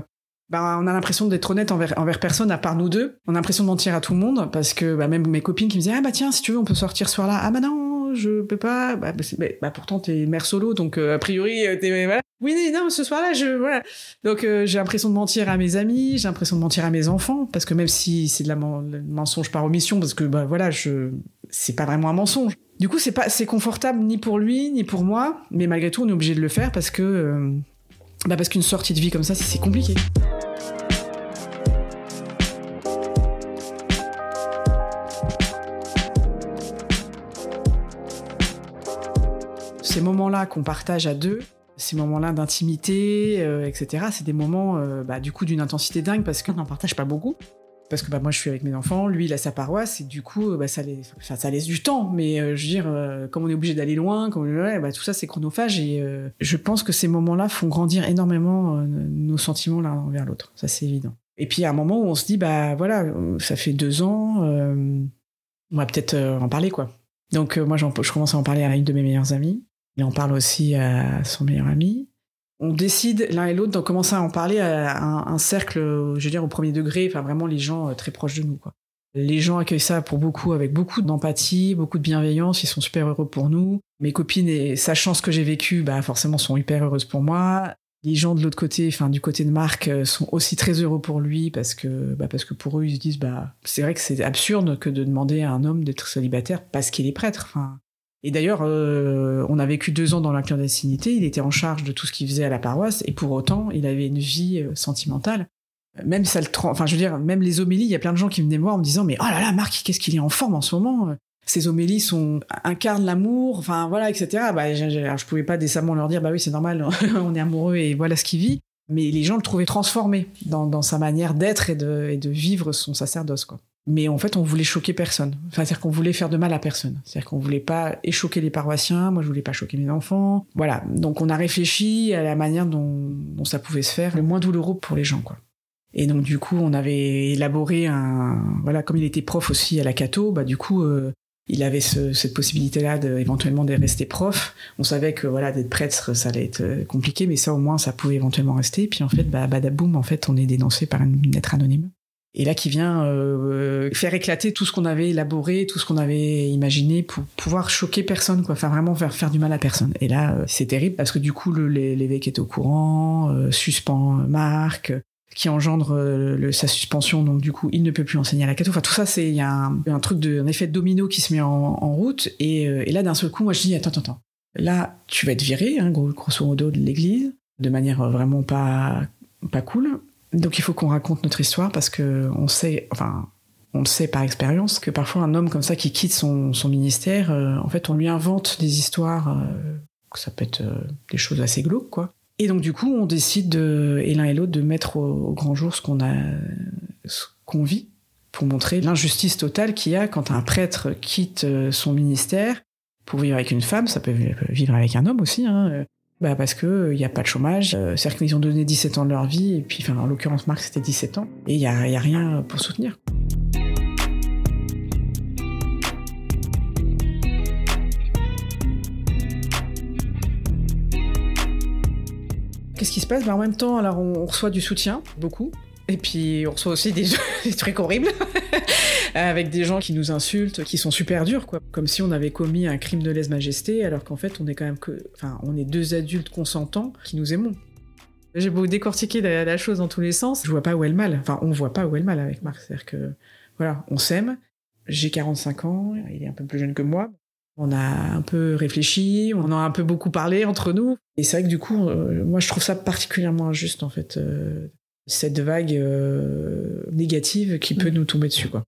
bah, on a l'impression d'être honnête envers, personne à part nous deux. On a l'impression de mentir à tout le monde parce que bah, même mes copines qui me disaient ah bah tiens si tu veux on peut sortir ce soir-là ah bah non je peux pas bah, bah, bah pourtant t'es mère solo donc euh, a priori euh, t'es oui non ce soir-là je donc euh, j'ai l'impression de mentir à mes amis j'ai l'impression de mentir à mes enfants parce que même si c'est de la mensonge par omission parce que bah voilà je c'est pas vraiment un mensonge. Du coup c'est pas c'est confortable ni pour lui ni pour moi mais malgré tout on est obligé de le faire parce que bah parce qu'une sortie de vie comme ça c'est compliqué ces moments-là qu'on partage à deux, ces moments-là d'intimité, euh, etc., c'est des moments, euh, bah, du coup, d'une intensité dingue parce qu'on n'en partage pas beaucoup. parce que bah, moi je suis avec mes enfants, lui il a sa paroisse et du coup bah, ça, laisse, du temps, mais euh, je veux dire comme on est obligé d'aller loin, tout ça c'est chronophage et je pense que ces moments-là font grandir énormément nos sentiments l'un envers l'autre, ça c'est évident. Et puis à un moment où on se dit voilà ça fait deux ans, on va peut-être en parler quoi. Donc moi je commence à en parler à une de mes meilleures amies, il en parle aussi à son meilleur ami on décide l'un et l'autre d'en commencer à en parler à un, cercle, je veux dire, au premier degré, enfin vraiment les gens euh, très proches de nous. Les gens accueillent ça pour beaucoup, avec beaucoup d'empathie, beaucoup de bienveillance, ils sont super heureux pour nous. Mes copines, et sachant ce que j'ai vécu, bah forcément sont hyper heureuses pour moi. Les gens de l'autre côté, enfin du côté de Marc, euh, sont aussi très heureux pour lui parce que, bah, parce que pour eux, ils se disent, bah c'est vrai que c'est absurde que de demander à un homme d'être célibataire parce qu'il est prêtre. Et d'ailleurs, euh, on a vécu deux ans dans la clandestinité, il était en charge de tout ce qu'il faisait à la paroisse, et pour autant, il avait une vie euh, sentimentale. Même ça le enfin, je veux dire, même les homélies, il y a plein de gens qui venaient me voir en me disant, mais oh là là, Marc, qu'est-ce qu'il est en forme en ce moment? Ces homélies sont incarnent l'amour, enfin voilà, etc. Bah, je, je, pouvais pas décemment leur dire, bah oui, c'est normal, on est amoureux et voilà ce qu'il vit. Mais les gens le trouvaient transformé dans, dans sa manière d'être et de, et de vivre son sacerdoce, quoi mais en fait on voulait choquer personne. Enfin, c'est-à-dire qu'on voulait faire de mal à personne. C'est-à-dire qu'on voulait pas échoquer les paroissiens, moi je voulais pas choquer mes enfants. Voilà, donc on a réfléchi à la manière dont, ça pouvait se faire le moins douloureux pour les gens, quoi. Et donc du coup, on avait élaboré un voilà, comme il était prof aussi à la Cato, bah du coup euh, il avait cette possibilité-là éventuellement de rester prof. On savait que voilà d'être prêtre ça allait être euh, compliqué, mais ça au moins ça pouvait éventuellement rester. Puis en fait, bah badaboum, en fait on est dénoncé par une lettre anonyme et là qui vient euh, faire éclater tout ce qu'on avait élaboré, tout ce qu'on avait imaginé pour pouvoir choquer personne, quoi, enfin vraiment faire faire du mal à personne. Et là, euh, c'est terrible parce que du coup, l'évêque est au courant, euh, suspend Marc, qui engendre sa suspension, donc du coup, il ne peut plus enseigner à la catho. Enfin, tout ça, c'est il y a un, truc de effet domino qui se met en, route. Et, là, d'un seul coup, moi, je dis attends, attends, attends. Là, tu vas être viré, hein, grosso modo, de l'église, de manière vraiment pas pas cool donc il faut qu'on raconte notre histoire parce que on sait, enfin, on le sait par expérience que parfois un homme comme ça qui quitte son, son ministère, euh, en fait, on lui invente des histoires, euh, ça peut être euh, des choses assez glauques, quoi. Et donc du coup, on décide de, et l'un et l'autre de mettre au, grand jour ce qu'on a, ce qu'on vit, pour montrer l'injustice totale qu'il y a quand un prêtre quitte son ministère pour vivre avec une femme, ça peut vivre avec un homme aussi, hein, bah parce que il euh, n'y a pas de chômage. Euh, C'est-à-dire qu'ils ont donné 17 ans de leur vie, et puis, en l'occurrence, Marc, c'était 17 ans, et il n'y a, y a rien pour soutenir. Qu'est-ce qui se passe? Bah, En même temps, alors on reçoit du soutien, beaucoup. Et puis on reçoit aussi des, trucs horribles avec des gens qui nous insultent, qui sont super durs, quoi. Comme si on avait commis un crime de lèse-majesté, alors qu'en fait on est quand même enfin, on est deux adultes consentants qui nous aimons. J'ai beau décortiquer la, chose dans tous les sens, je vois pas où est le mal. Enfin, on voit pas où est le mal avec Marc. C'est-à-dire que, voilà, on s'aime. J'ai 45 ans, il est un peu plus jeune que moi. On a un peu réfléchi, on a un peu beaucoup parlé entre nous. Et c'est vrai que du coup, euh, moi je trouve ça particulièrement injuste en fait. Euh, cette vague euh, négative qui peut mm. nous tomber dessus, quoi.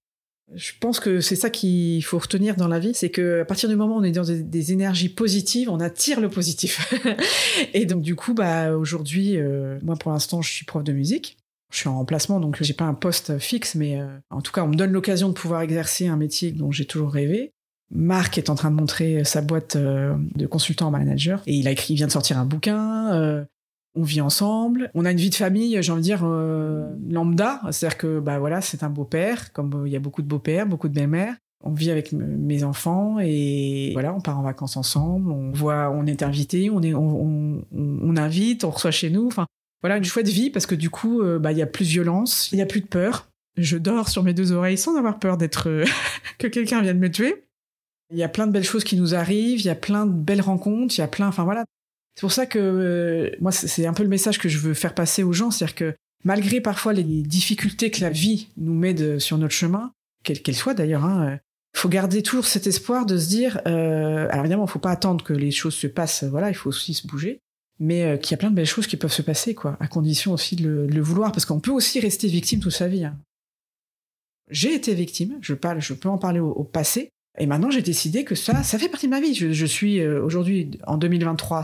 Je pense que c'est ça qu'il faut retenir dans la vie, c'est que à partir du moment où on est dans des, énergies positives, on attire le positif. et donc du coup, bah aujourd'hui, euh, moi pour l'instant, je suis prof de musique. Je suis en remplacement, donc j'ai pas un poste fixe, mais euh, en tout cas, on me donne l'occasion de pouvoir exercer un métier dont j'ai toujours rêvé. Marc est en train de montrer sa boîte de consultant en manager et il a écrit, il vient de sortir un bouquin on vit ensemble, on a une vie de famille, j'ai envie de dire euh, lambda, c'est-à-dire que bah voilà, c'est un beau-père, comme euh, il y a beaucoup de beaux-pères, beaucoup de belles-mères. On vit avec mes enfants et voilà, on part en vacances ensemble, on voit, on est invité, on est, on, on, invite, on reçoit chez nous. Enfin, voilà, une chouette vie parce que du coup, euh, bah il y a plus de violence, il y a plus de peur. Je dors sur mes deux oreilles sans avoir peur d'être que quelqu'un vienne me tuer. Il y a plein de belles choses qui nous arrivent, il y a plein de belles rencontres, il y a plein, enfin voilà, c'est pour ça que euh, moi, c'est un peu le message que je veux faire passer aux gens, c'est-à-dire que malgré parfois les difficultés que la vie nous met sur notre chemin, quelles qu'elles soient d'ailleurs, il hein, euh, faut garder toujours cet espoir de se dire, euh, alors évidemment, faut pas attendre que les choses se passent, voilà, il faut aussi se bouger, mais euh, qu'il y a plein de belles choses qui peuvent se passer, quoi, à condition aussi de le, vouloir, parce qu'on peut aussi rester victime toute sa vie. Hein. J'ai été victime, je parle, je peux en parler au, passé, et maintenant j'ai décidé que ça, ça fait partie de ma vie. Je, je suis aujourd'hui en 2023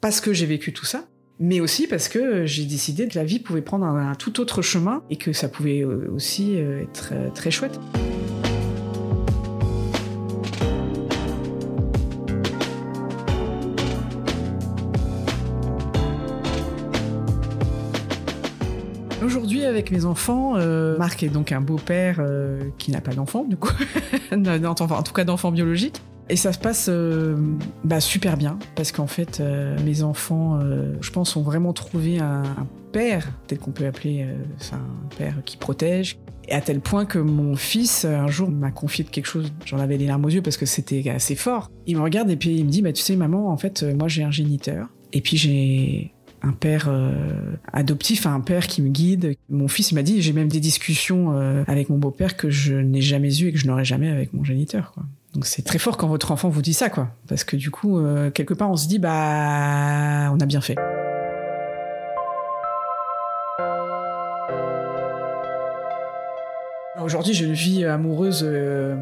parce que j'ai vécu tout ça. mais aussi parce que j'ai décidé que la vie pouvait prendre un, tout autre chemin et que ça pouvait euh, aussi euh, être euh, très chouette. Aujourd'hui, avec mes enfants, Marc est donc un beau-père qui n'a pas d'enfant, du coup, en tout cas d'enfant biologique. Et ça se passe euh, bah, super bien, parce qu'en fait, euh, mes enfants, euh, je pense, ont vraiment trouvé un, père, tel qu'on peut appeler un père qui protège, et à tel point que mon fils, un jour, m'a confié quelque chose, j'en avais les larmes aux yeux parce que c'était assez fort. Il me regarde et puis il me dit, bah, tu sais, maman, en fait, moi j'ai un géniteur, et puis j'ai un père adoptif, un père qui me guide. Mon fils il m'a dit, j'ai même des discussions avec mon beau-père que je n'ai jamais eues et que je n'aurai jamais avec mon géniteur. Quoi. Donc c'est très fort quand votre enfant vous dit ça, quoi. Parce que du coup, euh, quelque part, on se dit, bah, on a bien fait. Aujourd'hui, j'ai une vie amoureuse euh,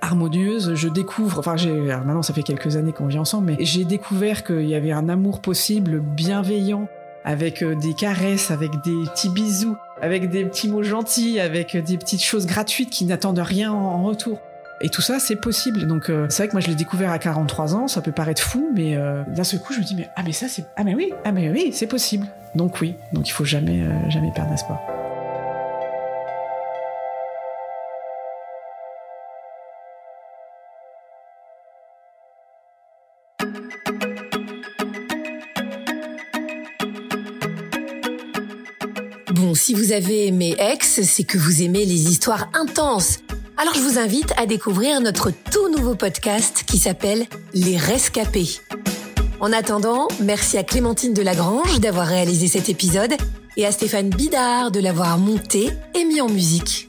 harmonieuse. Je découvre, enfin, j'ai, maintenant, ça fait quelques années qu'on vit ensemble, mais j'ai découvert qu'il y avait un amour possible, bienveillant, avec euh, des caresses, avec des petits bisous, avec des petits mots gentils, avec des petites choses gratuites qui n'attendent rien en retour. Et tout ça, c'est possible. Donc, euh, c'est vrai que moi, je l'ai découvert à 43 ans. Ça peut paraître fou, mais euh, d'un seul coup, je me dis, mais ah, mais ça, c'est. Ah, mais oui, ah, mais oui, c'est possible. Donc, oui. Donc, il faut jamais, euh, jamais perdre espoir. Bon, si vous avez aimé Ex, c'est que vous aimez les histoires intenses alors je vous invite à découvrir notre tout nouveau podcast qui s'appelle Les Rescapés. En attendant, merci à Clémentine Delagrange d'avoir réalisé cet épisode et à Stéphane Bidard de l'avoir monté et mis en musique.